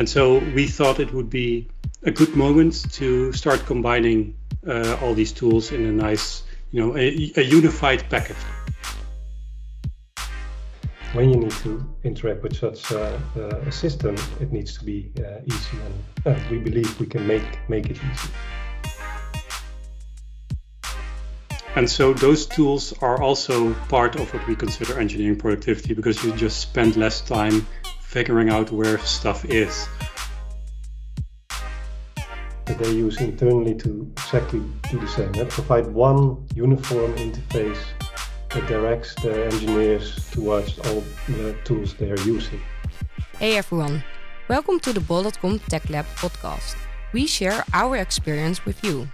And so we thought it would be a good moment to start combining uh, all these tools in a nice, you know, a, a unified package when you need to interact with such uh, uh, a system, it needs to be uh, easy, and uh, we believe we can make make it easy. And so those tools are also part of what we consider engineering productivity because you just spend less time figuring out where stuff is. That they use internally to exactly do the same. They provide one uniform interface that directs the engineers towards all the tools they are using. Hey everyone, welcome to the Bol.com Tech Lab podcast. We share our experience with you,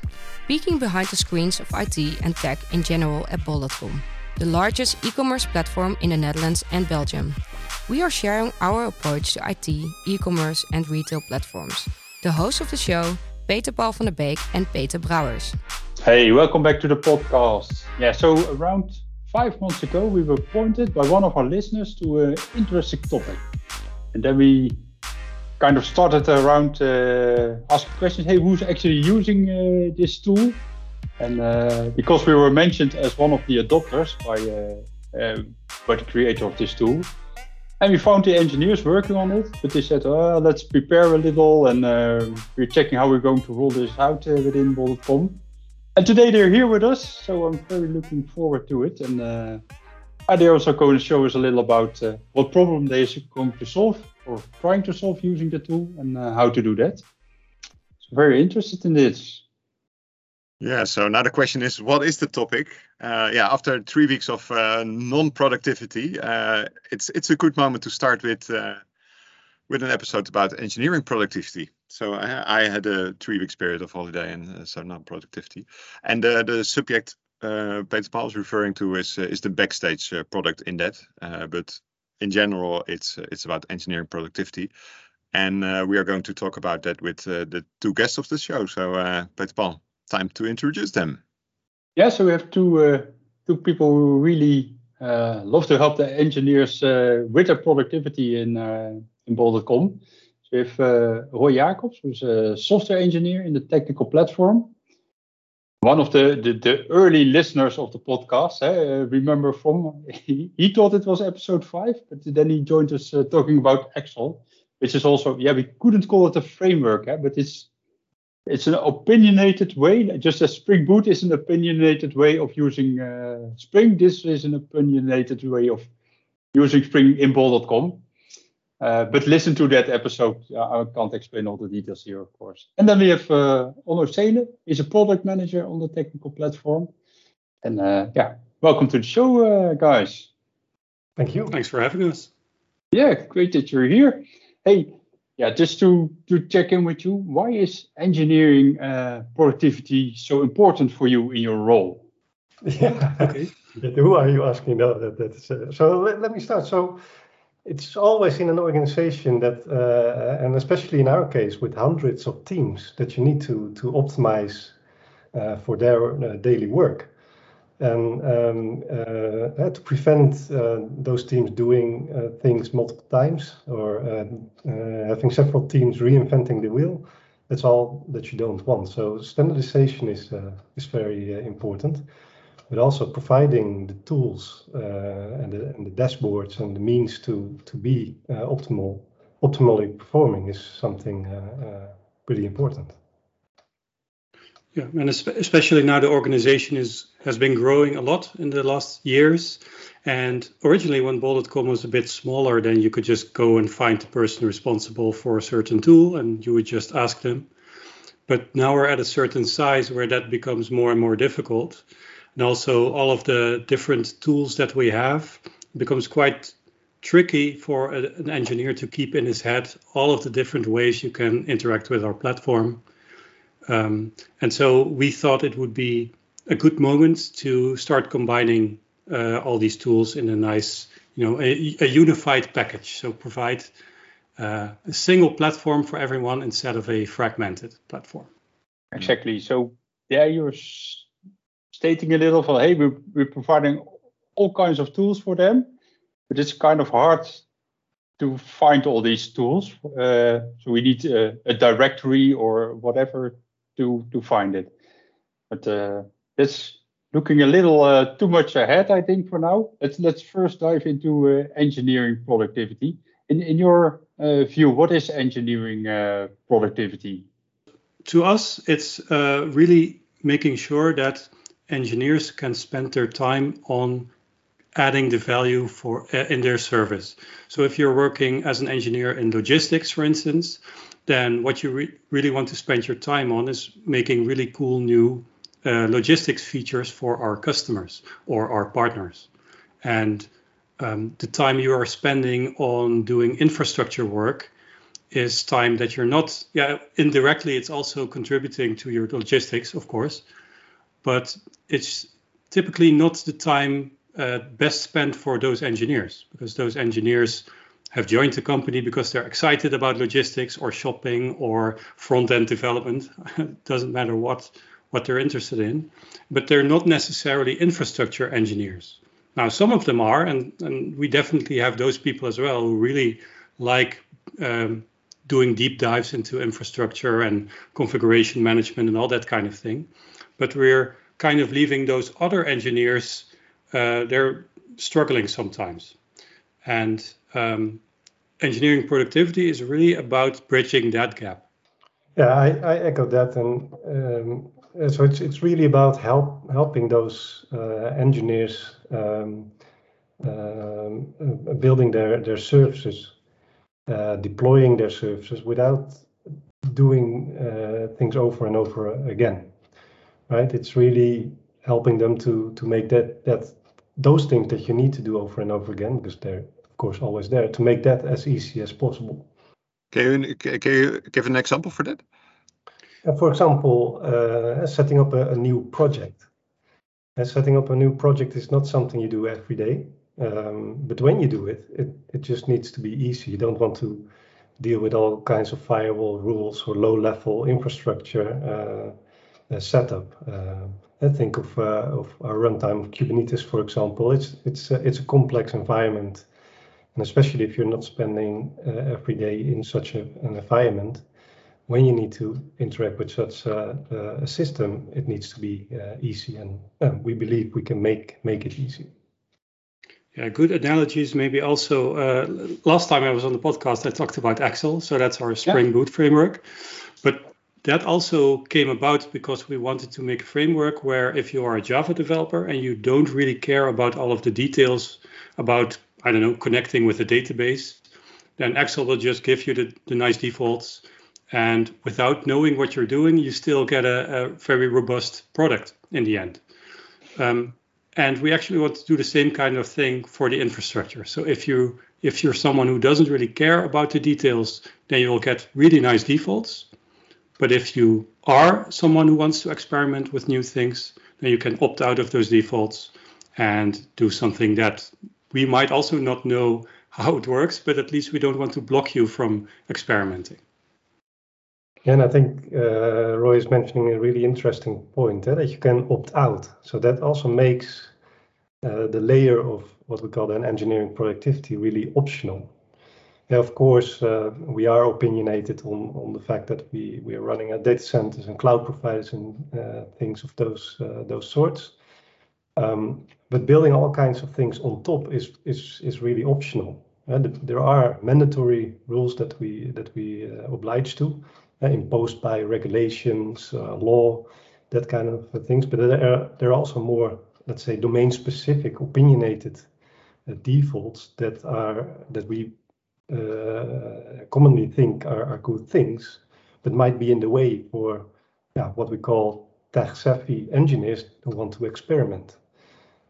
peeking behind the screens of IT and tech in general at Bol.com, the largest e-commerce platform in the Netherlands and Belgium. We are sharing our approach to IT, e-commerce and retail platforms. The hosts of the show, Peter Paul van der Beek and Peter Brouwers. Hey, welcome back to the podcast. Yeah, so around five months ago, we were pointed by one of our listeners to an interesting topic. And then we kind of started around uh, asking questions hey, who's actually using uh, this tool? And uh, because we were mentioned as one of the adopters by, uh, uh, by the creator of this tool, and we found the engineers working on it, but they said, oh, let's prepare a little and uh, we're checking how we're going to roll this out within Bol.com. And today they're here with us, so I'm very looking forward to it. And uh, they're also going to show us a little about uh, what problem they're going to solve or trying to solve using the tool and uh, how to do that. So very interested in this. Yeah, so now the question is, what is the topic? Uh, yeah, after three weeks of uh, non-productivity, uh, it's it's a good moment to start with uh, with an episode about engineering productivity. So I, I had a three weeks period of holiday, and uh, so not productivity. And uh, the subject uh, Peter Paul is referring to is is the backstage product in that. But in general, it's it's about engineering productivity, and we are going to talk about that with the two guests of the show. So Peter Paul, time to introduce them. Yeah, so we have two two people who really love to help the engineers with their productivity in in Bol.com. So we have uh, Roy Jacobs, who's a software engineer in the technical platform. One of the, the, the early listeners of the podcast, eh, remember from, he, he, thought it was episode five, but then he joined us uh, talking about Axle, which is also, yeah, we couldn't call it a framework, eh, but it's it's an opinionated way, just as Spring Boot is an opinionated way of using uh, Spring, this is an opinionated way of using Spring in bol.com. Uh, but listen to that episode. I can't explain all the details here, of course. And then we have uh, Onno Ceelen. He's a product manager on the technical platform. And uh, yeah, welcome to the show, uh, guys. Thank you. Thanks for having us. Yeah, great that you're here. Hey, yeah, just to, to check in with you, why is engineering uh, productivity so important for you in your role? Yeah, okay. Who are you asking? No, that, that's, uh, so let, let me start. So it's always in an organization that, uh, and especially in our case, with hundreds of teams, that you need to to optimize uh, for their uh, daily work, and um, uh, to prevent uh, those teams doing uh, things multiple times or having several teams reinventing the wheel. That's all that you don't want. So standardization is is very important but also providing the tools uh, and, the, and, the, dashboards and the means to to be uh, optimal optimally performing is something uh, pretty important. Yeah, and especially now the organization is has been growing a lot in the last years. And originally, when Bol.com was a bit smaller, then you could just go and find the person responsible for a certain tool, and you would just ask them. But now we're at a certain size where that becomes more and more difficult and also all of the different tools that we have becomes quite tricky for a, an engineer to keep in his head all of the different ways you can interact with our platform. Um, and so we thought it would be a good moment to start combining uh, all these tools in a nice, you know, a, a unified package. So provide uh, a single platform for everyone instead of a fragmented platform. Exactly. So yeah, you're stating a little for hey we're, we're providing all kinds of tools for them but it's kind of hard to find all these tools? Uh, so we need a, a, directory or whatever to to find it. But uh, that's looking a little uh, too much ahead, I think, for now. Let's let's first dive into uh, engineering productivity. In in your uh, view, what is engineering uh, productivity? To us, it's really making sure that engineers can spend their time on adding the value for uh, in their service. So if you're working as an engineer in logistics, for instance, then what you re- really want to spend your time on is making really cool new uh, logistics features for our customers or our partners. And um, the time you are spending on doing infrastructure work is time that you're not, yeah, indirectly, it's also contributing to your logistics, of course, but it's typically not the time uh, best spent for those engineers because those engineers have joined the company because they're excited about logistics or shopping or front end development. Doesn't matter what what they're interested in, but they're not necessarily infrastructure engineers. Now, some of them are, and, and we definitely have those people as well who really like um, doing deep dives into infrastructure and configuration management and all that kind of thing. But we're kind of leaving those other engineers uh, they're struggling sometimes. And um, engineering productivity is really about bridging that gap. Yeah, I, I echo that, and um, so it's it's really about help helping those uh, engineers um, um uh, building their their services, uh, deploying their services without doing uh, things over and over again, right? It's really helping them to to make that that those things that you need to do over and over again because they're of course always there to make that as easy as possible. Can you, can you give an example for that? Uh, for example, uh, setting up a, a, new project. And setting up a new project is not something you do every day, um, but when you do it, it, it just needs to be easy. You don't want to deal with all kinds of firewall rules or low-level infrastructure uh, uh setup. Uh, I think of, uh, of our runtime of Kubernetes, for example. It's it's uh, it's a complex environment, and especially if you're not spending uh, every day in such a, an environment, when you need to interact with such a, a system, it needs to be uh, easy, and we believe we can make make it easy. Yeah, good analogies. Maybe also uh, last time I was on the podcast, I talked about Axle, so that's our Spring yeah. Boot framework. But that also came about because we wanted to make a framework where if you are a Java developer and you don't really care about all of the details about, I don't know, connecting with a database, then Axle will just give you the, the nice defaults. And without knowing what you're doing, you still get a, a very robust product in the end. Um, and we actually want to do the same kind of thing for the infrastructure. So if you if you're someone who doesn't really care about the details, then you'll get really nice defaults. But if you are someone who wants to experiment with new things, then you can opt out of those defaults and do something that we might also not know how it works, but at least we don't want to block you from experimenting. and I think uh, Roy is mentioning a really interesting point eh, that you can opt out. So that also makes uh, the layer of what we call an engineering productivity really optional. Yeah, of course, uh, we are opinionated on, on the fact that we, we are running at data centers and cloud providers and uh, things of those uh, those sorts. Um, but building all kinds of things on top is is is really optional. And there are mandatory rules that we that we uh, oblige to, uh, imposed by regulations, uh, law, that kind of things. But there are there are also more, let's say, domain-specific, opinionated defaults that are that we uh, commonly think are, are good things, but might be in the way for yeah, what we call tech savvy engineers who want to experiment.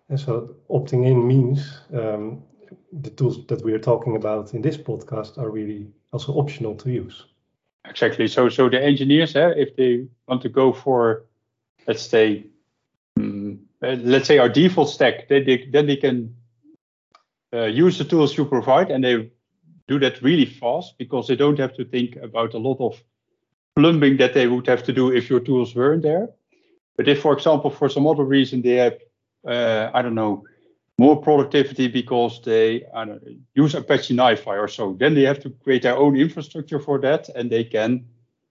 And so opting in means um, the tools that we are talking about in this podcast are really also optional to use. Exactly. So, so the engineers, eh, if they want to go for, let's say, um, let's say our default stack, they, they, then they can uh, use the tools you provide, and they do that really fast because they don't have to think about a lot of plumbing that they would have to do if your tools weren't there. But if, for example, for some other reason they have, uh, I don't know, more productivity because they know, use Apache NiFi or so. Then they have to create their own infrastructure for that, and they can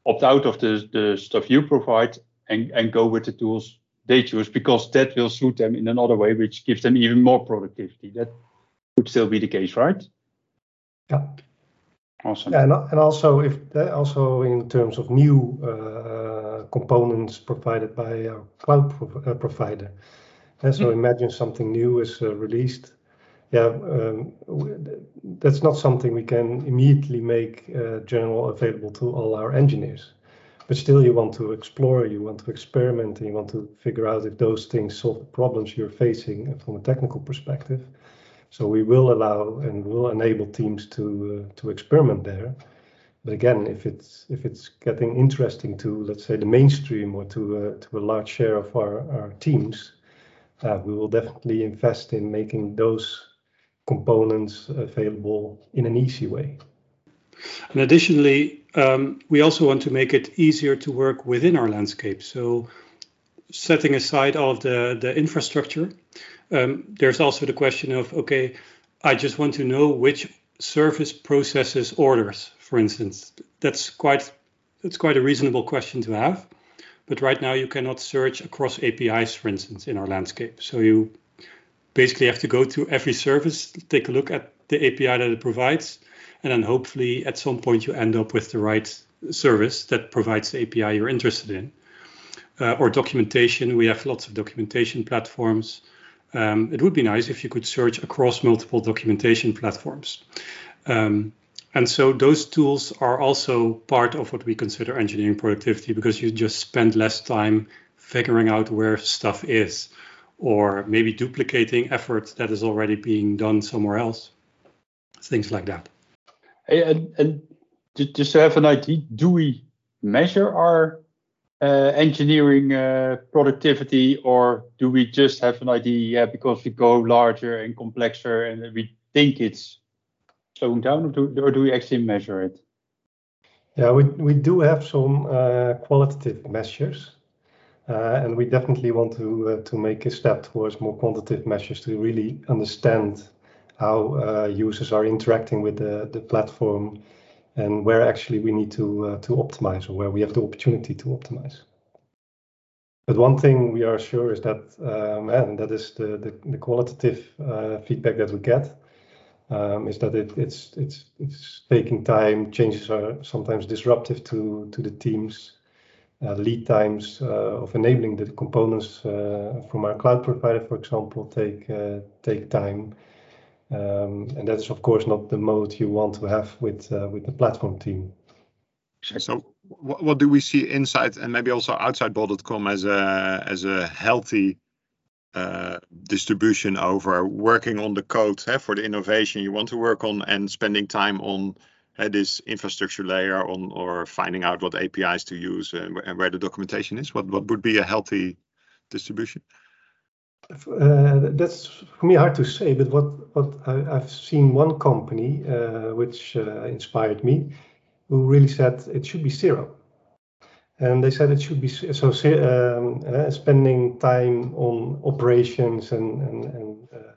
opt out of the, the stuff you provide and, and go with the tools they choose because that will suit them in another way, which gives them even more productivity. That would still be the case, right? Yeah. Awesome. Yeah, and, and also if also in terms of new uh, components provided by our cloud uh, provider. And so imagine something new is uh, released. Yeah, um, that's not something we can immediately make uh, general available to all our engineers. But still, you want to explore, you want to experiment, and you want to figure out if those things solve the problems you're facing from a technical perspective. So we will allow and will enable teams to uh, to experiment there. But again, if it's if it's getting interesting to let's say the mainstream or to uh, to a large share of our, our teams, uh, we will definitely invest in making those components available in an easy way. And additionally, um, we also want to make it easier to work within our landscape. So setting aside all of the, the infrastructure, um, there's also the question of, okay, I just want to know which service processes orders, for instance. That's quite that's quite a reasonable question to have. But right now you cannot search across APIs, for instance, in our landscape. So you basically have to go to every service, take a look at the API that it provides, and then hopefully at some point you end up with the right service that provides the API you're interested in. Uh, or documentation, we have lots of documentation platforms. Um, it would be nice if you could search across multiple documentation platforms. Um, and so those tools are also part of what we consider engineering productivity because you just spend less time figuring out where stuff is or maybe duplicating effort that is already being done somewhere else. Things like that. And, and just to have an idea, do we measure our uh, engineering uh, productivity, or do we just have an idea? Yeah, because we go larger and complexer, and we think it's slowing down, or do, or do we actually measure it? Yeah, we we do have some uh, qualitative measures, uh, and we definitely want to uh, to make a step towards more quantitative measures to really understand how uh, users are interacting with the, the platform and where actually we need to uh, to optimize or where we have the opportunity to optimize. But one thing we are sure is that, um, and that is the the, the qualitative uh, feedback that we get, um, is that it, it's it's it's taking time. Changes are sometimes disruptive to to the teams. Uh, lead times uh, of enabling the components uh, from our cloud provider, for example, take uh, take time. Um, and that is, of course, not the mode you want to have with uh, with the platform team. So, what, what do we see inside and maybe also outside Bol.com as a as a healthy distribution over working on the code for the innovation you want to work on and spending time on uh, this infrastructure layer on or finding out what APIs to use and, and where the documentation is? What what would be a healthy distribution? Uh, that's for me hard to say, but what what I, have seen one company uh, which uh, inspired me, who really said it should be zero, and they said it should be so um, uh, spending time on operations and and, and uh,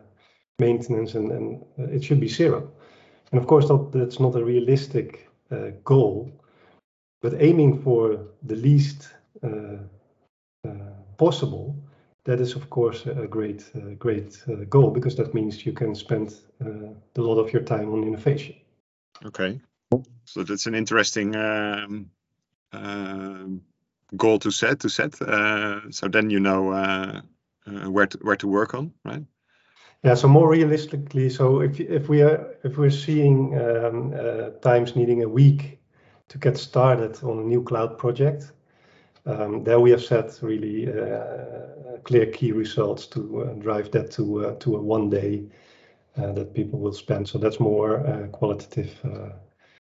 maintenance and, and it should be zero, and of course that, that's not a realistic goal, but aiming for the least possible that is of course a great uh, great uh, goal because that means you can spend uh, a lot of your time on innovation. Okay. So that's an interesting um goal to set to set uh, so then you know uh, uh, where to where to work on right yeah so more realistically so if if we are if we're seeing um, times needing a week to get started on a new cloud project um, there we have set really uh, clear key results to uh, drive that to uh, to a one day that people will spend. So that's more qualitative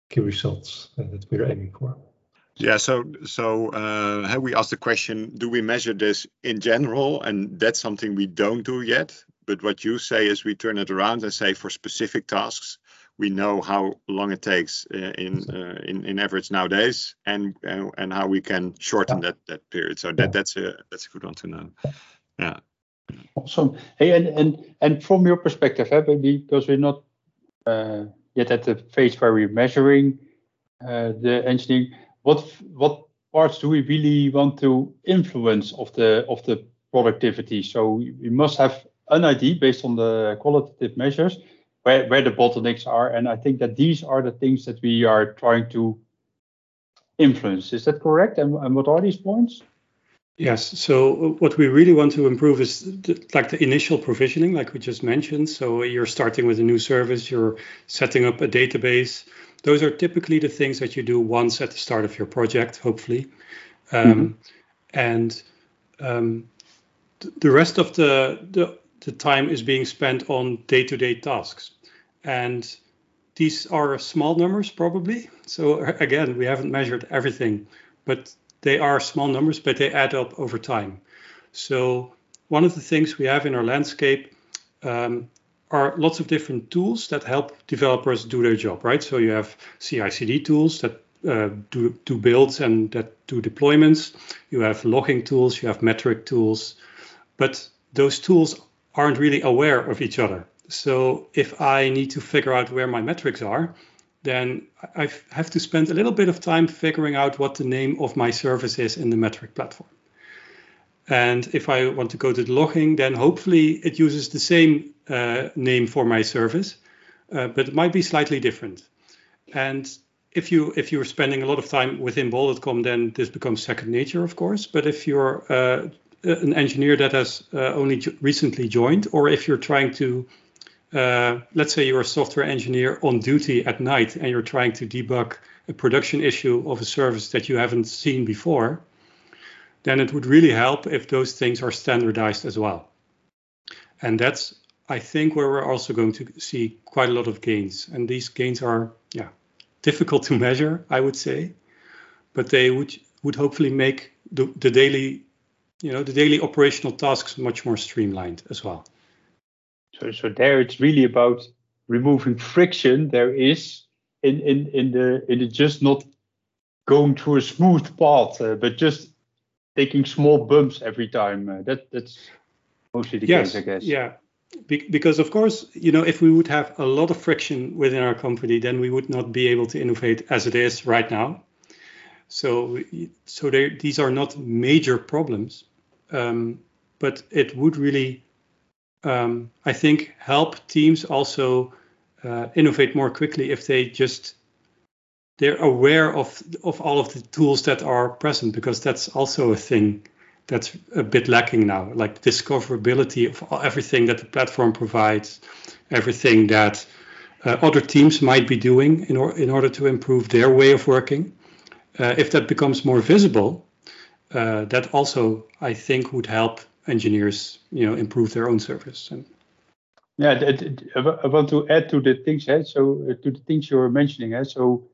key results that we're aiming for. Yeah, so so uh, we asked the question: Do we measure this in general? And that's something we don't do yet. But what you say is we turn it around and say for specific tasks, we know how long it takes uh, in uh, in in average nowadays, and uh, and how we can shorten yeah. that that period. So that that's a that's a good one to know. Yeah. Awesome. Hey, and and and from your perspective, eh, because we're not uh, yet at the phase where we're measuring uh, the engineering, what what parts do we really want to influence of the of the productivity? So we must have an idea based on the qualitative measures where, where the bottlenecks are. And I think that these are the things that we are trying to influence. Is that correct? And, and what are these points? Yes. So what we really want to improve is the, like the initial provisioning, like we just mentioned. So you're starting with a new service, you're setting up a database. Those are typically the things that you do once at the start of your project, hopefully. Um, mm-hmm. And um, the rest of the, the the time is being spent on day-to-day tasks, and these are small numbers probably. So again, we haven't measured everything, but they are small numbers, but they add up over time. So one of the things we have in our landscape um, are lots of different tools that help developers do their job, right? So you have CI/CD tools that uh, do do builds and that do deployments. You have logging tools, you have metric tools, but those tools aren't really aware of each other. So if I need to figure out where my metrics are, then I have to spend a little bit of time figuring out what the name of my service is in the metric platform. And if I want to go to the logging, then hopefully it uses the same uh, name for my service, uh, but it might be slightly different. And if you if you're spending a lot of time within Bol.com, then this becomes second nature, of course. But if you're uh, an engineer that has uh, only recently joined, or if you're trying to, uh, let's say you're a software engineer on duty at night and you're trying to debug a production issue of a service that you haven't seen before, then it would really help if those things are standardized as well. And that's, I think, where we're also going to see quite a lot of gains. And these gains are, yeah, difficult to measure, I would say, but they would would hopefully make the, the daily you know the daily operational tasks much more streamlined as well. So so there it's really about removing friction there is in in in the in the just not going through a smooth path, uh, but just taking small bumps every time. Uh, that that's mostly the yes, case, I guess. Yeah. Be- because of course, you know, if we would have a lot of friction within our company, then we would not be able to innovate as it is right now. So, so these are not major problems, um, but it would really, um, I think, help teams also uh, innovate more quickly if they just they're aware of of all of the tools that are present because that's also a thing that's a bit lacking now like discoverability of everything that the platform provides everything that uh, other teams might be doing in, or, in order to improve their way of working uh, if that becomes more visible uh, that also I think would help engineers, you know, improve their own service. And yeah, I want to add to the things. Eh? So to the things you were mentioning. Eh? So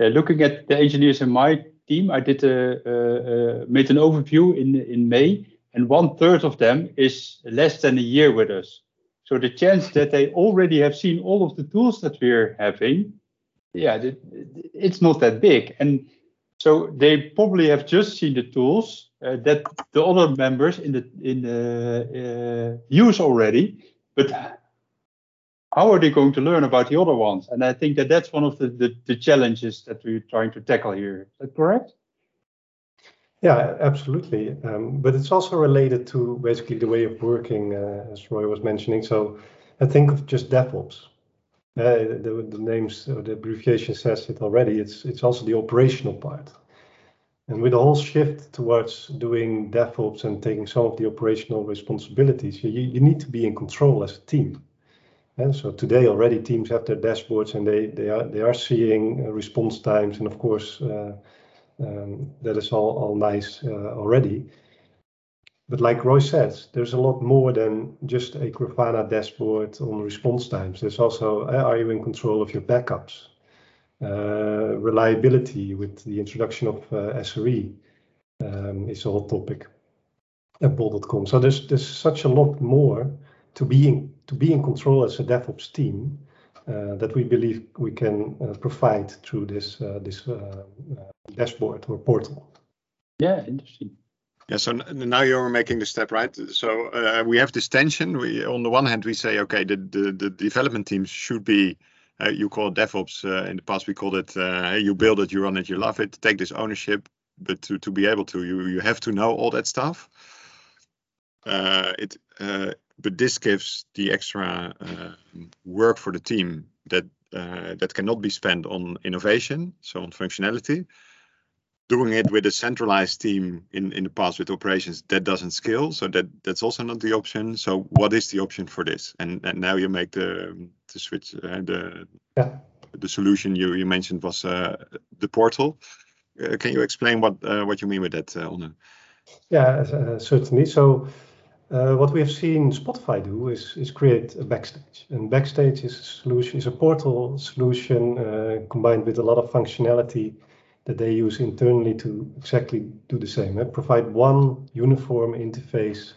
uh, looking at the engineers in my team, I did a, uh, made an overview in in May, and one third of them is less than a year with us. So the chance that they already have seen all of the tools that we're having, yeah, it's not that big. And so they probably have just seen the tools uh, that the other members in the in the uh, use already, but how are they going to learn about the other ones? And I think that that's one of the, the, the challenges that we're trying to tackle here. Is that correct? Yeah, absolutely. Um, but it's also related to basically the way of working, uh, as Roy was mentioning. So I think of just DevOps. Uh, the, the names or the abbreviation says it already. It's it's also the operational part. And with the whole shift towards doing DevOps and taking some of the operational responsibilities, you, you need to be in control as a team. And so today already teams have their dashboards and they, they are they are seeing uh, response times and of course uh, um, that is all, all nice uh, already. But like Roy says, there's a lot more than just a Grafana dashboard on response times. There's also, uh, are you in control of your backups? Uh, reliability with the introduction of uh, SRE um, is a hot topic at Bol.com. So there's there's such a lot more to be in, to be in control as a DevOps team uh, that we believe we can uh, provide through this uh, this uh, dashboard or portal. Yeah, interesting. Yeah, so now you're making the step, right? So uh, we have this tension. We, on the one hand, we say, okay, the, the, the development teams should be, uh, you call it DevOps. Uh, in the past, we called it, uh, you build it, you run it, you love it, take this ownership. But to, to be able to, you, you have to know all that stuff. Uh, it, uh, but this gives the extra work for the team that that cannot be spent on innovation, so on functionality, doing it with a centralized team in, in the past with operations that doesn't scale so that that's also not the option. So what is the option for this? And and now you make the the switch uh, the yeah. the solution you you mentioned was uh, the portal. Uh, can you explain what uh, what you mean with that uh, Onno? yeah uh, certainly. So what we have seen Spotify do is, is create a backstage. And backstage is a solution, is a portal solution combined with a lot of functionality that they use internally to exactly do the same. Provide one uniform interface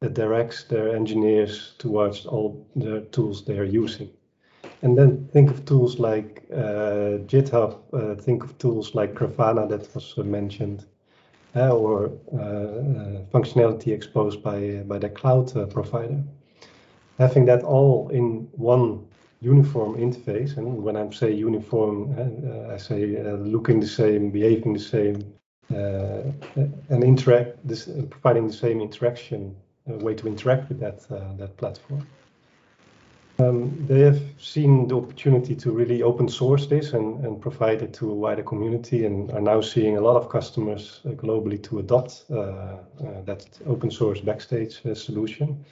that directs their engineers towards all the tools they are using. And then think of tools like uh, GitHub, uh, think of tools like Grafana that was uh, mentioned, uh, Eh, or uh, uh, functionality exposed by, by the cloud provider. Having that all in one uniform interface. And when I say uniform, I say looking the same, behaving the same, and interact, this, providing the same interaction a way to interact with that that platform. Um, they have seen the opportunity to really open source this and, and provide it to a wider community and are now seeing a lot of customers uh, globally to adopt uh, uh, that open source backstage solution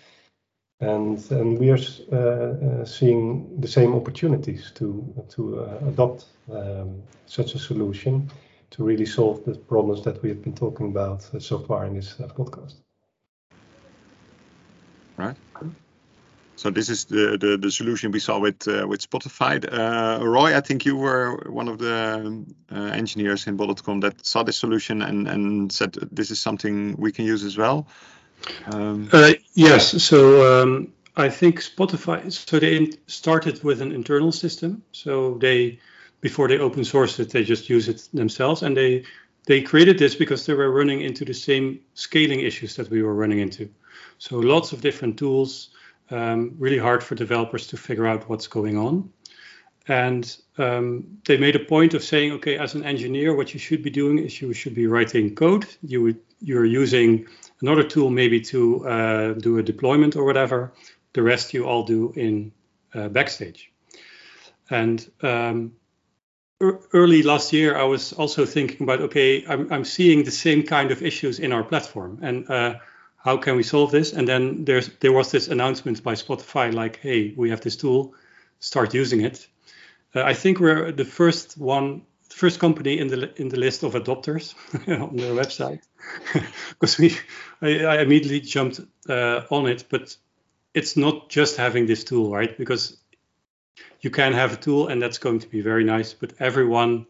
and and we are uh, uh, seeing the same opportunities to to uh, adopt um, such a solution to really solve the problems that we have been talking about so far in this podcast. Right. So this is the, the, the solution we saw with uh, with Spotify. Uh, Roy, I think you were one of the uh, engineers in Bol.com that saw this solution and, and said this is something we can use as well. Um, uh, yes. So um, I think Spotify. So they started with an internal system. So they, before they open sourced it, they just use it themselves, and they they created this because they were running into the same scaling issues that we were running into. So lots of different tools, um, really hard for developers to figure out what's going on. And um, they made a point of saying, okay, as an engineer, what you should be doing is you should be writing code. You would, you're using another tool maybe to uh, do a deployment or whatever. The rest you all do in uh, Backstage. And um, early last year, I was also thinking about, okay, I'm, I'm seeing the same kind of issues in our platform, and uh, how can we solve this? And then there's there was this announcement by Spotify, like, hey, we have this tool, start using it. Uh, I think we're the first one, first company in the in the list of adopters on their website, because we, I, I, immediately jumped uh, on it. But it's not just having this tool, right? Because you can have a tool and that's going to be very nice, but everyone,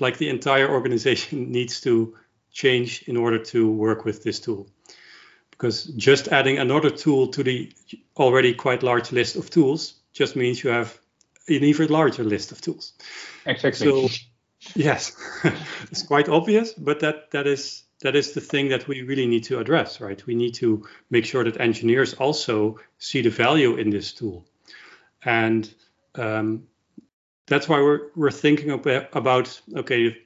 like the entire organization, needs to change in order to work with this tool. Because just adding another tool to the already quite large list of tools just means you have an even larger list of tools. Exactly. So, yes, it's quite obvious, but that that is that is the thing that we really need to address, right? We need to make sure that engineers also see the value in this tool, and um, that's why we're we're thinking about okay.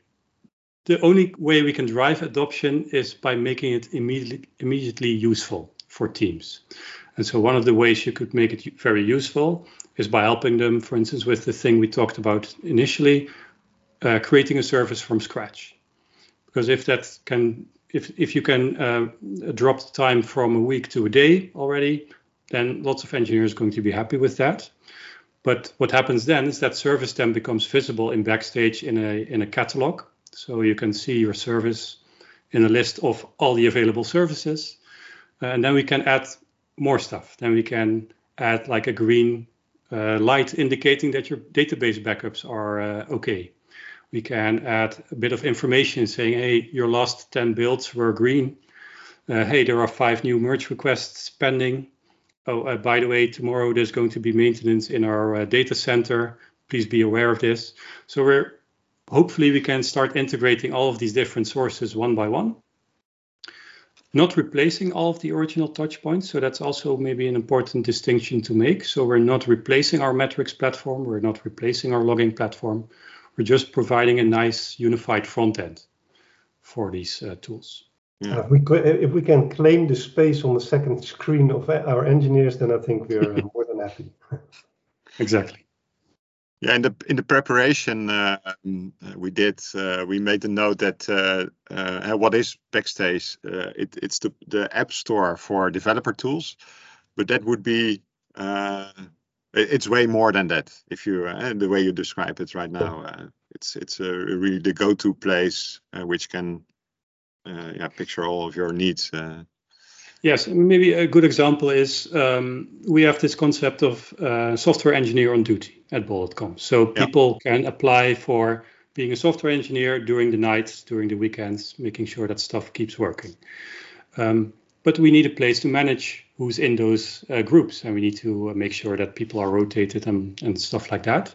The only way we can drive adoption is by making it immediately immediately useful for teams. And so one of the ways you could make it very useful is by helping them, for instance, with the thing we talked about initially, uh, creating a service from scratch because if that can if if you can uh, drop the time from a week to a day already, then lots of engineers are going to be happy with that. But what happens then is that service then becomes visible in Backstage in a in a catalog, so you can see your service in a list of all the available services, uh, and then we can add more stuff. Then we can add like a green uh, light indicating that your database backups are uh, okay we can add a bit of information saying, hey, your last 10 builds were green. Uh, hey, there are five new merge requests pending. Oh, uh, by the way, tomorrow there's going to be maintenance in our uh, data center. Please be aware of this. So we're hopefully we can start integrating all of these different sources one by one. not replacing all of the original touch points. So that's also maybe an important distinction to make. So we're not replacing our metrics platform. We're not replacing our logging platform. We're just providing a nice unified front end for these uh, tools. Yeah. if, we could, if we can claim the space on the second screen of our engineers, then I think we're uh, more than happy. exactly. Yeah, in the in the preparation uh, um, uh, we did, uh, we made the note that uh, uh what is Backstage? Uh, it, it's the the app store for developer tools, but that would be it's way more than that. If you the way you describe it right now, it's it's really the go-to place which can yeah picture all of your needs. Yes, maybe a good example is um, we have this concept of uh, software engineer on duty at Bol.com. So people can apply for being a software engineer during the nights, during the weekends, making sure that stuff keeps working. Um, but we need a place to manage who's in those uh, groups, and we need to uh, make sure that people are rotated and, and stuff like that.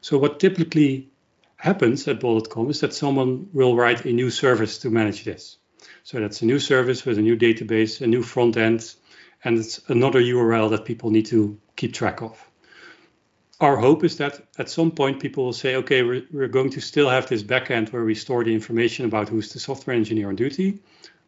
So what typically happens at Bol.com is that someone will write a new service to manage this. So that's a new service with a new database, a new front end, and it's another URL that people need to keep track of. Our hope is that at some point people will say, okay, we're, we're going to still have this backend where we store the information about who's the software engineer on duty,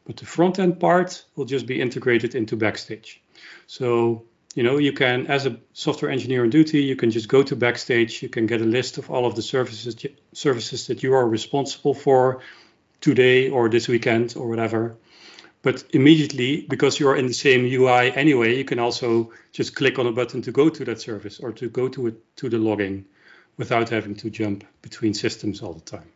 but the front end part will just be integrated into Backstage. So, you know, you can, as a software engineer on duty, you can just go to Backstage, you can get a list of all of the services, services that you are responsible for, today or this weekend or whatever. But immediately, because you're in the same UI anyway, you can also just click on a button to go to that service or to go to it to the logging without having to jump between systems all the time.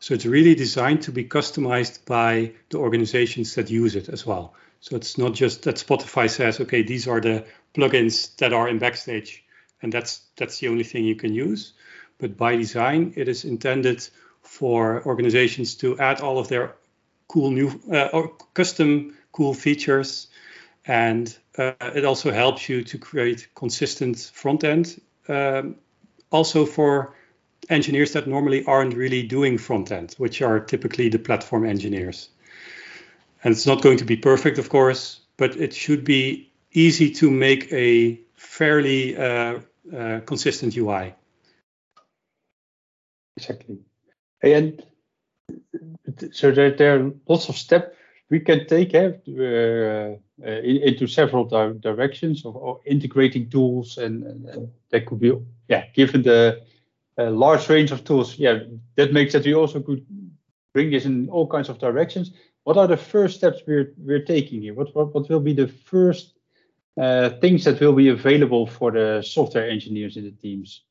So it's really designed to be customized by the organizations that use it as well. So it's not just that Spotify says, okay, these are the plugins that are in Backstage, and that's that's the only thing you can use. But by design, it is intended for organizations to add all of their cool new uh, or custom cool features. And uh, it also helps you to create consistent front end um, also for engineers that normally aren't really doing front end which are typically the platform engineers. And it's not going to be perfect of course but it should be easy to make a fairly uh, uh consistent ui exactly and so there, there are lots of steps we can take eh, uh, uh, into several di directions of, of, integrating tools, and, and, that could be, yeah, given the uh, large range of tools, yeah, that makes that we also could bring this in all kinds of directions. What are the first steps we're we're taking here? What what, what will be the first uh, things that will be available for the software engineers in the teams?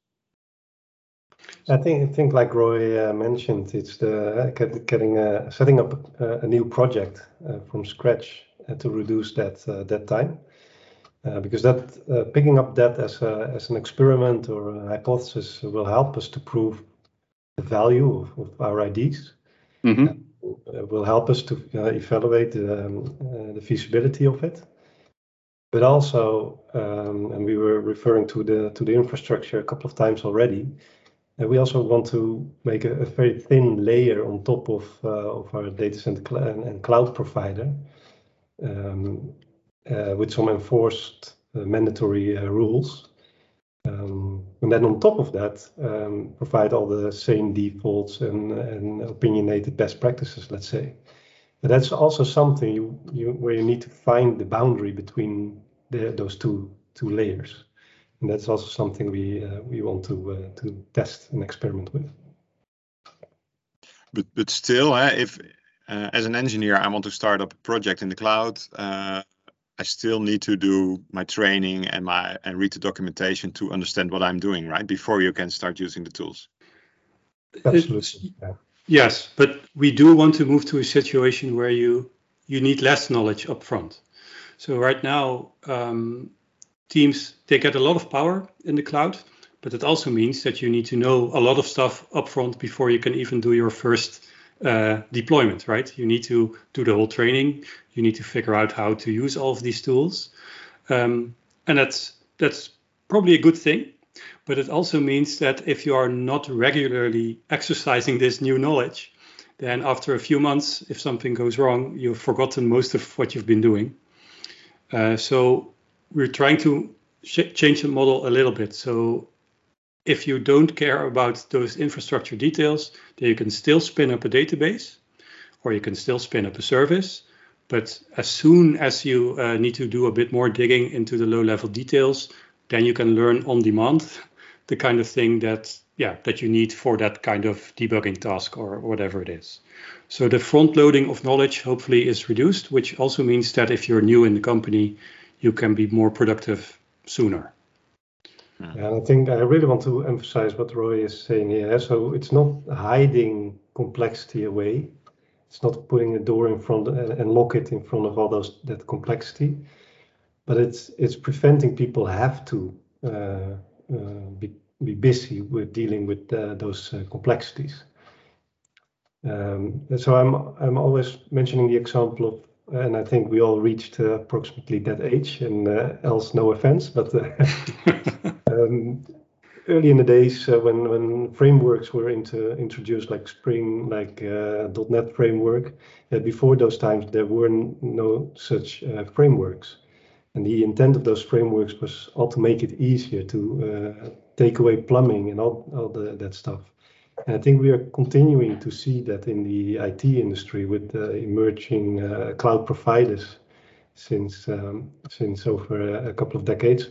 I think, I think like Roy uh, mentioned, it's the uh, getting uh, setting up a, a new project uh, from scratch uh, to reduce that uh, that time, because that picking up that as a, as an experiment or a hypothesis will help us to prove the value of, of our IDs. Mm-hmm. will help us to evaluate um, the feasibility of it but also, um, and we were referring to the to the infrastructure a couple of times already. And we also want to make a, a very thin layer on top of, uh, of our data center cl and, cloud provider um, uh, with some enforced uh, mandatory uh, rules. Um, and then on top of that, um, provide all the same defaults and, and opinionated best practices, let's say. But that's also something you, you, where you need to find the boundary between the, those two, two layers and that's also something we uh, we want to uh, to test and experiment with. But but still, uh, if as an engineer I want to start up a project in the cloud, I still need to do my training and my and read the documentation to understand what I'm doing, right? Before you can start using the tools. Absolutely. Yeah. Yes, but we do want to move to a situation where you you need less knowledge up front. So right now, um, teams they get a lot of power in the cloud, but it also means that you need to know a lot of stuff upfront before you can even do your first uh, deployment, right? You need to do the whole training. You need to figure out how to use all of these tools, um, and that's that's probably a good thing. But it also means that if you are not regularly exercising this new knowledge, then after a few months, if something goes wrong, you've forgotten most of what you've been doing. Uh, so we're trying to change the model a little bit. So if you don't care about those infrastructure details, then you can still spin up a database or you can still spin up a service. But as soon as you uh, need to do a bit more digging into the low level details, then you can learn on demand the kind of thing that yeah that you need for that kind of debugging task or whatever it is. So the front loading of knowledge hopefully is reduced, which also means that if you're new in the company, you can be more productive sooner. Yeah, and I think I really want to emphasize what Roy is saying here. So it's not hiding complexity away. It's not putting a door in front and lock it in front of all those that complexity, but it's it's preventing people have to uh, uh, be be busy with dealing with uh, those uh, complexities. Um, so I'm I'm always mentioning the example of and I think we all reached uh, approximately that age, and uh, else no offense, but uh, um, early in the days uh, when when frameworks were into, introduced, like Spring, like uh, .NET framework, before those times there were no such frameworks, and the intent of those frameworks was all to make it easier to take away plumbing and all, all the, that stuff. I think we are continuing to see that in the IT industry with the emerging uh, cloud providers since um, since over a couple of decades.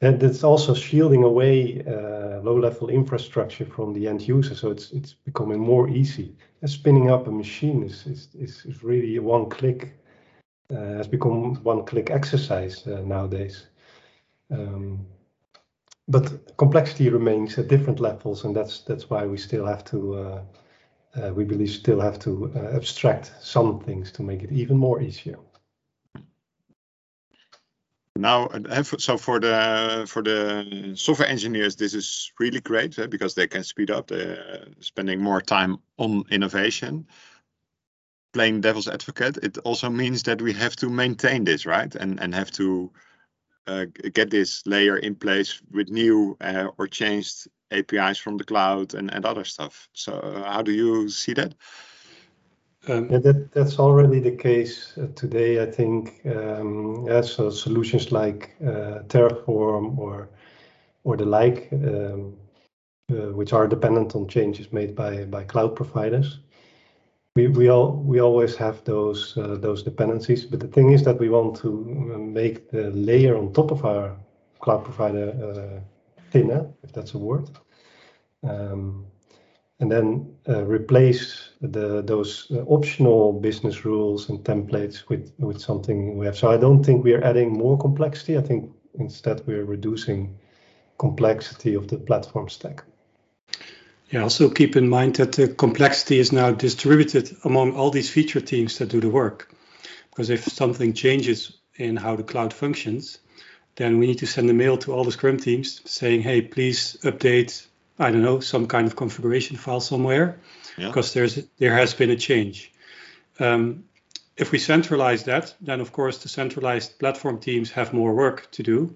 And it's also shielding away uh, low-level infrastructure from the end user, so it's it's becoming more easy. And spinning up a machine is is, is really one-click uh, has become one-click exercise uh, nowadays. Um, but complexity remains at different levels, and that's that's why we still have to, uh, uh, we believe, still have to uh, abstract some things to make it even more easier. Now, uh, so for the for the software engineers, this is really great eh, because they can speed up. They're spending more time on innovation. Playing devil's advocate, it also means that we have to maintain this, right? And and have to uh, get this layer in place with new uh, or changed APIs from the cloud and, and other stuff. So uh, how do you see that? Um, yeah, that that's already the case uh, today. I think um, yeah, so solutions like uh, Terraform or or the like, um, uh, which are dependent on changes made by by cloud providers, we we all we always have those uh, those dependencies but the thing is that we want to uh, make the layer on top of our cloud provider uh, thinner if that's a word. Um, and then uh, replace the those uh, optional business rules and templates with with something we have. So i don't think we are adding more complexity. I think instead we're reducing complexity of the platform stack yeah, also keep in mind that the complexity is now distributed among all these feature teams that do the work. Because if something changes in how the cloud functions, then we need to send a mail to all the Scrum teams saying, hey, please update, I don't know, some kind of configuration file somewhere, yeah. because there's there has been a change. Um, if we centralize that, then of course the centralized platform teams have more work to do,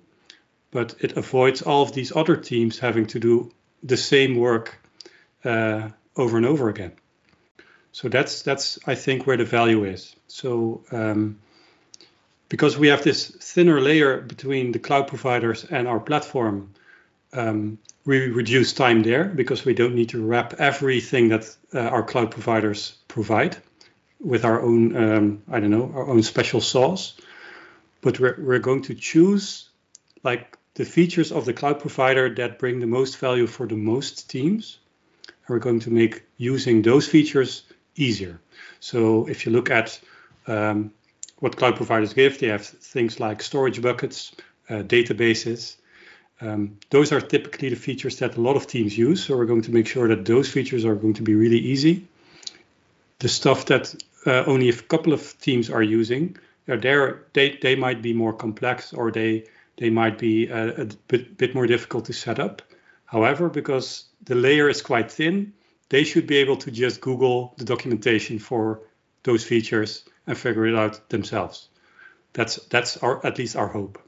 but it avoids all of these other teams having to do the same work uh, over and over again. So that's that's I think where the value is. So um, because we have this thinner layer between the cloud providers and our platform, um, we reduce time there because we don't need to wrap everything that uh, our cloud providers provide with our own um, I don't know our own special sauce. But we're we're going to choose like the features of the cloud provider that bring the most value for the most teams we're going to make using those features easier. So if you look at um, what cloud providers give, they have things like storage buckets, uh, databases. Um, those are typically the features that a lot of teams use. So we're going to make sure that those features are going to be really easy. The stuff that uh, only a couple of teams are using, uh, they they might be more complex or they they might be a, uh, a bit, bit more difficult to set up. However, because the layer is quite thin, they should be able to just Google the documentation for those features and figure it out themselves. That's that's our at least our hope.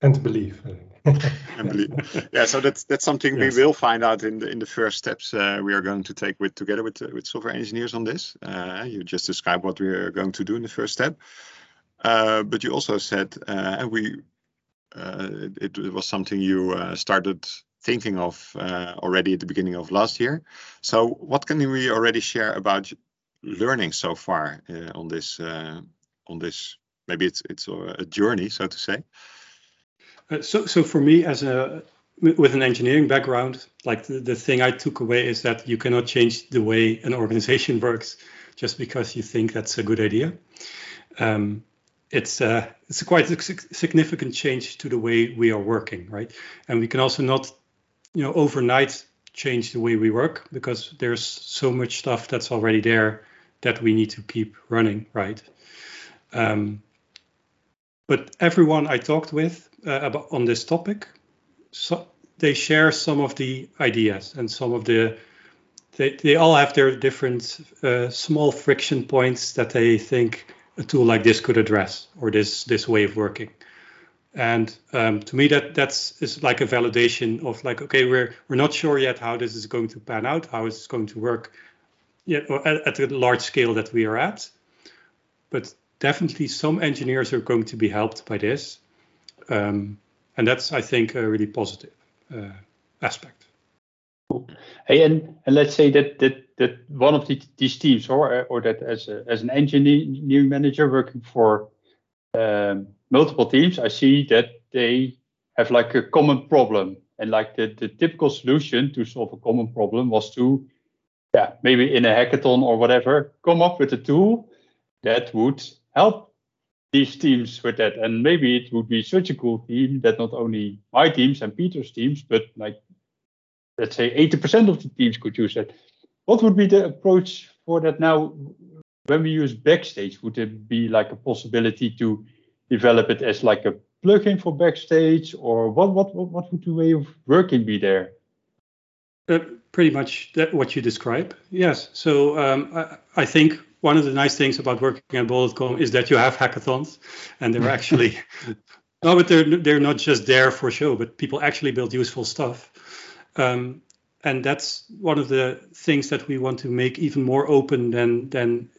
And belief. and believe. yeah, so that's that's something yes. we will find out in the in the first steps uh, we are going to take with together with uh, with software engineers on this. Uh, you just described what we are going to do in the first step, uh, but you also said uh, we it, it, was something you started thinking of already at the beginning of last year. So what can we already share about learning so far on this on this? Maybe it's it's a journey, so to say. Uh, so, so for me, as a with an engineering background, like the, the thing I took away is that you cannot change the way an organization works just because you think that's a good idea. Um, it's uh, it's a quite a significant change to the way we are working, right? And we can also not, you know, overnight change the way we work because there's so much stuff that's already there that we need to keep running, right? Um, but everyone I talked with uh, about, on this topic, so they share some of the ideas and some of the they, they all have their different uh, small friction points that they think a tool like this could address or this this way of working and um, to me that that's is like a validation of like okay we're we're not sure yet how this is going to pan out how it's going to work yet at, at the large scale that we are at but definitely some engineers are going to be helped by this um, and that's, I think, a really positive uh, aspect. Hey, and, and let's say that that that one of the, these teams, or or that as a, as an engineering manager working for um, multiple teams, I see that they have like a common problem, and like the, the typical solution to solve a common problem was to, yeah, maybe in a hackathon or whatever, come up with a tool that would help these teams with that. And maybe it would be such a cool team that not only my teams and Peter's teams, but like let's say 80% of the teams could use that. What would be the approach for that now when we use Backstage? Would it be like a possibility to develop it as like a plugin for Backstage, or what what what would the way of working be there? Uh, pretty much that what you describe. Yes. So um, I, I think one of the nice things about working at Bol.com is that you have hackathons, and they're actually no, but they're they're not just there for show, but people actually build useful stuff. Um, and that's one of the things that we want to make even more open than than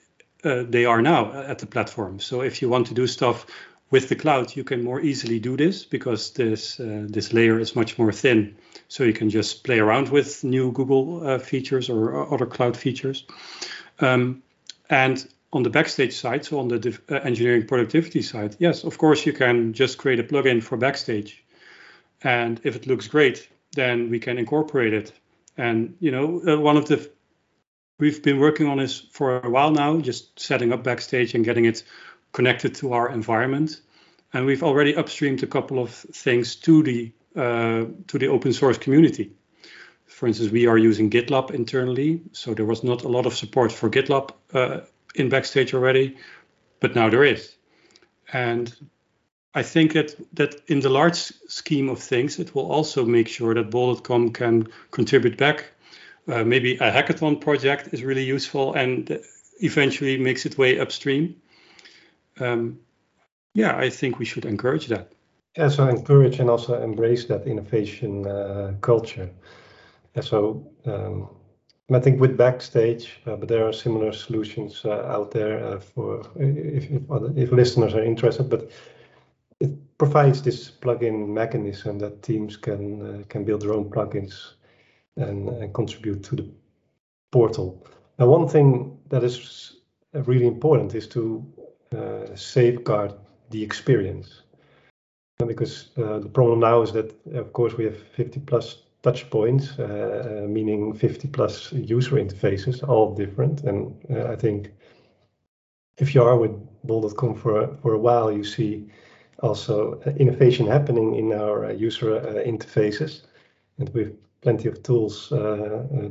uh, they are now at the platform. So if you want to do stuff with the cloud, you can more easily do this because this uh, this layer is much more thin. So you can just play around with new Google uh, features or other cloud features. Um, and on the backstage side, so on the uh, engineering productivity side, yes, of course, you can just create a plugin for backstage. And if it looks great, then we can incorporate it. And, you know, uh, one of the, we've been working on this for a while now, just setting up backstage and getting it connected to our environment. And we've already upstreamed a couple of things to the, uh, to the open source community. For instance, we are using GitLab internally, so there was not a lot of support for GitLab uh, in Backstage already, but now there is. And I think that that in the large scheme of things, it will also make sure that Bol.com can contribute back. Uh, maybe a hackathon project is really useful and eventually makes its way upstream. Um, yeah, I think we should encourage that. Yeah, so encourage and also embrace that innovation uh, culture. Yeah, so um, I think with Backstage, uh, but there are similar solutions uh, out there uh, for if, if, if, listeners are interested. But it provides this plugin mechanism that teams can can build their own plugins and, and contribute to the portal. Now, one thing that is really important is to uh, safeguard the experience, because uh, the problem now is that, of course, we have 50 plus touch points, uh, uh, meaning 50 plus user interfaces, all different. And uh, I think if you are with Bol.com for, for a while, you see also innovation happening in our user interfaces. And with plenty of tools,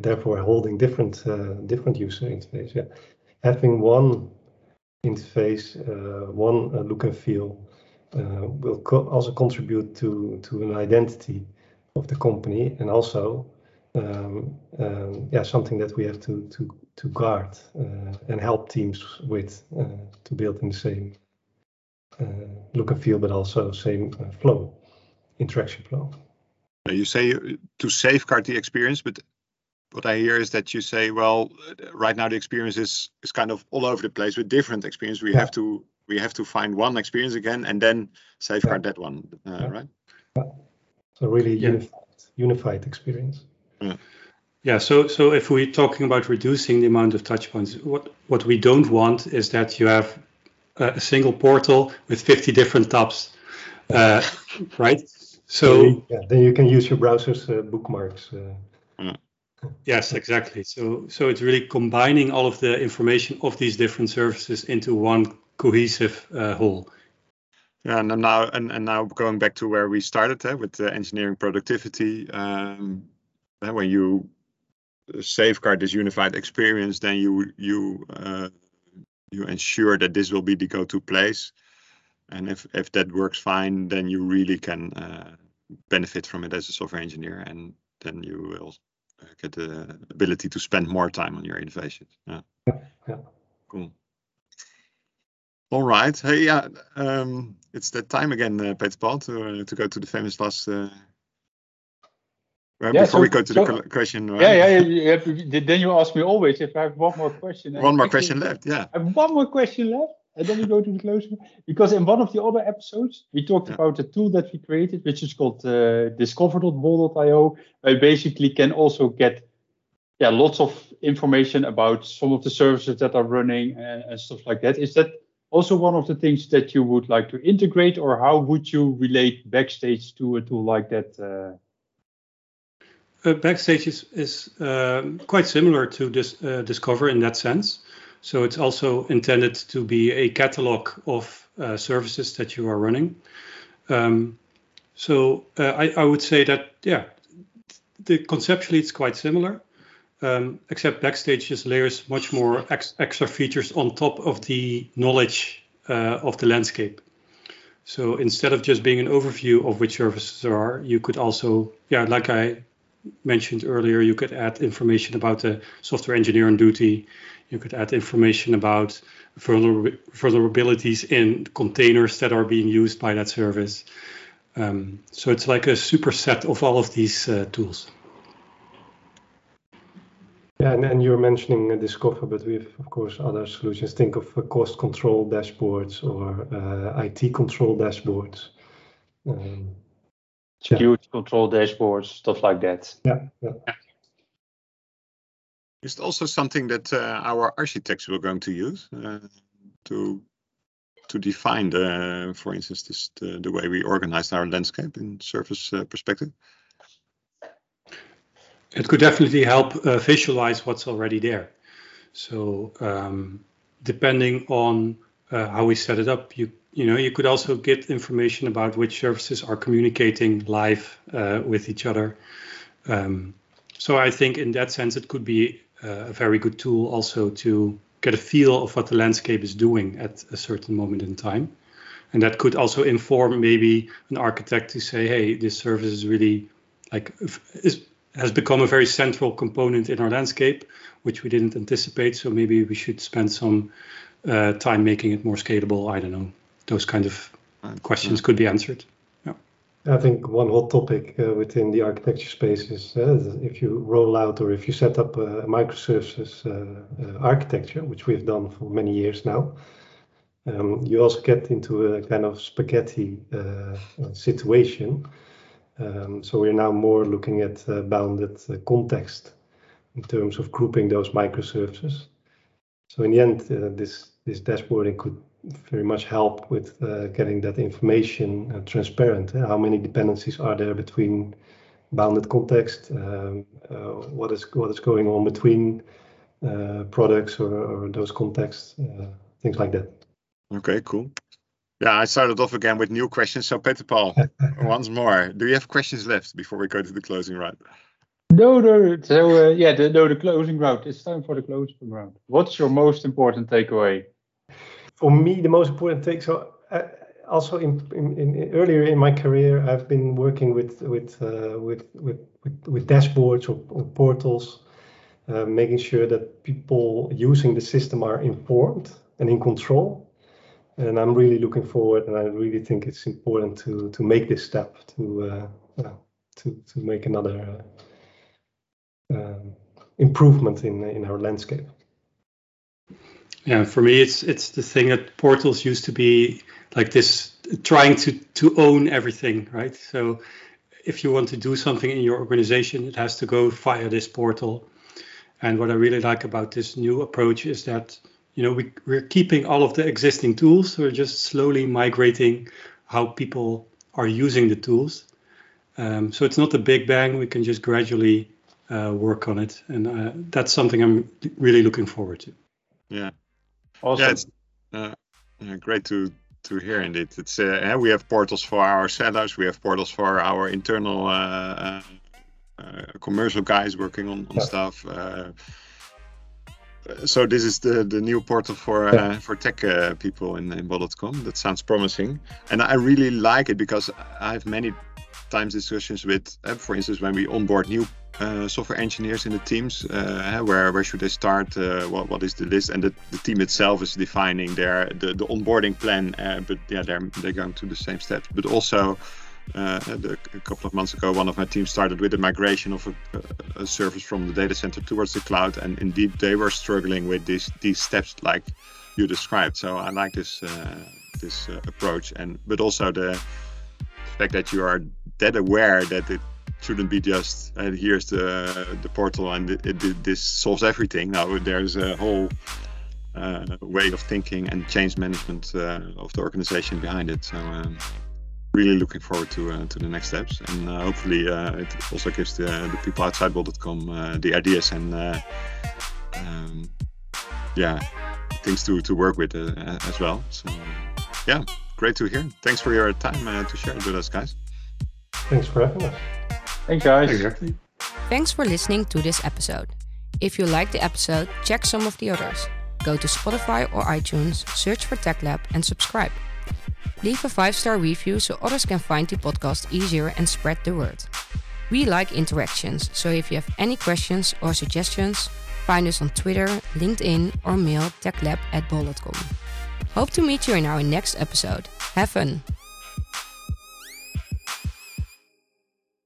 therefore holding different different user interfaces. Yeah. Having one interface, uh, one uh, look and feel uh, will co also contribute to, to an identity of the company and also um, um, yeah something that we have to to to guard uh, and help teams with uh, to build in the same uh, look and feel but also same uh, flow interaction flow. You say to safeguard the experience, but what I hear is that you say, well, right now the experience is is kind of all over the place with different experience. We Yeah. have to we have to find one experience again and then safeguard that one, uh, Yeah. right? So really Yeah. unified, unified experience. Yeah, so so if we're talking about reducing the amount of touch points, what what we don't want is that you have a, a single portal with 50 different tabs, uh, right? So yeah, then you can use your browser's uh, bookmarks. Uh, yes, exactly. So so it's really combining all of the information of these different services into one cohesive uh, whole. Yeah, and now and, and now going back to where we started uh, with engineering productivity, um, uh, when you safeguard this unified experience, then you you uh, you ensure that this will be the go-to place, and if if that works fine, then you really can uh, benefit from it as a software engineer, and then you will uh, get the ability to spend more time on your innovations. Yeah. yeah. Cool. All right. Hey, yeah, um, it's that time again, uh, Peter Paul, to uh, to go to the famous last. Uh, well, Yeah, before so- we go to so- the question. uh, Yeah, yeah, yeah, Then you ask me always if I have one more question. One more question left. Yeah. I have one more question left, and then we go to the closing. Because in one of the other episodes, we talked Yeah. about a tool that we created, which is called uh, discover.bol.io, where you basically can also get yeah lots of information about some of the services that are running and, and stuff like that. Is that also one of the things that you would like to integrate, or how would you relate Backstage to a tool like that? Uh, Uh, Backstage is, is um, quite similar to this uh, Discover in that sense. So it's also intended to be a catalog of uh, services that you are running. Um, so uh, I, I would say that yeah, the conceptually it's quite similar, um, except Backstage just layers much more ex- extra features on top of the knowledge uh, of the landscape. So instead of just being an overview of which services there are, you could also, yeah, like I mentioned earlier, you could add information about the software engineer on duty. You could add information about vulner- vulnerabilities in containers that are being used by that service. Um, so it's like a superset of all of these uh, tools. Yeah, and, and you're mentioning uh, Discover, but we have, of course, other solutions. Think of uh, cost control dashboards or uh, IT control dashboards. Um, Yeah. security control dashboards, stuff like that. yeah, yeah. Is it also something that uh, our architects were going to use uh, to to define the, for instance, this the, the way we organize our landscape in surface uh, perspective? It could definitely help uh, visualize what's already there. So um, depending on uh, how we set it up, you you know you could also get information about which services are communicating live uh, with each other. Um, so I think in that sense it could be a very good tool also to get a feel of what the landscape is doing at a certain moment in time. And that could also inform maybe an architect to say, hey, this service is really like is has become a very central component in our landscape, which we didn't anticipate. So maybe we should spend some uh, time making it more scalable. I don't know. Those kind of questions could be answered. I think one hot topic uh, within the architecture space is uh, if you roll out or if you set up a microservices uh, uh, architecture, which we've done for many years now, um, you also get into a kind of spaghetti uh, situation. Um, so we're now more looking at uh, bounded uh, context in terms of grouping those microservices. So in the end, uh, this this dashboarding could very much help with uh, getting that information uh, transparent. Uh, how many dependencies are there between bounded context? Um, uh, what is what is going on between uh, products or, or those contexts? Uh, things like that. Okay, cool. Yeah, I started off again with new questions. So Peter Paul, once more, do you have questions left before we go to the closing round? No, no. So uh, yeah, the, no, the closing round. It's time for the closing round. What's your most important takeaway? For me, the most important thing. So uh, also in, in, in, earlier in my career, I've been working with with uh, with, with, with dashboards or, or portals, uh, making sure that people using the system are informed and in control. and I'm really looking forward, and I really think it's important to to make this step to uh, to to make another uh, um, improvement in in our landscape. Yeah, for me, it's it's the thing that portals used to be like this, trying to to own everything, right? So if you want to do something in your organization, it has to go via this portal. And what I really like about this new approach is that you know we, we're keeping all of the existing tools. We're just slowly migrating how people are using the tools. Um, so it's not a big bang. We can just gradually uh, work on it, and uh, that's something I'm really looking forward to. Yeah. Awesome. Yeah, it's uh, great to to hear indeed. It's uh, we have portals for our sellers, we have portals for our internal uh, uh, uh commercial guys working on, on yeah. stuff. Uh, so this is the the new portal for uh, for tech people in, in Bol.com. That sounds promising, and I really like it because I have many times discussions with, for instance, when we onboard new uh, software engineers in the teams. Uh, where where should they start? Uh, what what is the list? And the, the team itself is defining their the, the onboarding plan. Uh, but yeah, they're they're going through the same steps. But also. Uh, the, a couple of months ago, one of my teams started with the migration of a, a, service from the data center towards the cloud, and indeed they were struggling with these these steps like you described. So I like this this approach, and but also the fact that you are that aware that it shouldn't be just uh, here's the the portal and it, it, this solves everything. Now there's a whole uh, way of thinking and change management uh, of the organization behind it. So um, really looking forward to uh, to the next steps, and uh, hopefully uh, it also gives the, the people outside Bol.com the ideas and um, yeah things to to work with as well. So yeah, great to hear. Thanks for your time uh, to share it with us, guys. Thanks for having us. Thanks, guys. Exactly. Thanks for listening to this episode. If you like the episode, check some of the others. Go to Spotify or iTunes, search for TechLab, and subscribe. Leave a five star review so others can find the podcast easier and spread the word. We like interactions, so if you have any questions or suggestions, find us on Twitter, LinkedIn, or mail techlab at bol.com. Hope to meet you in our next episode. Have fun!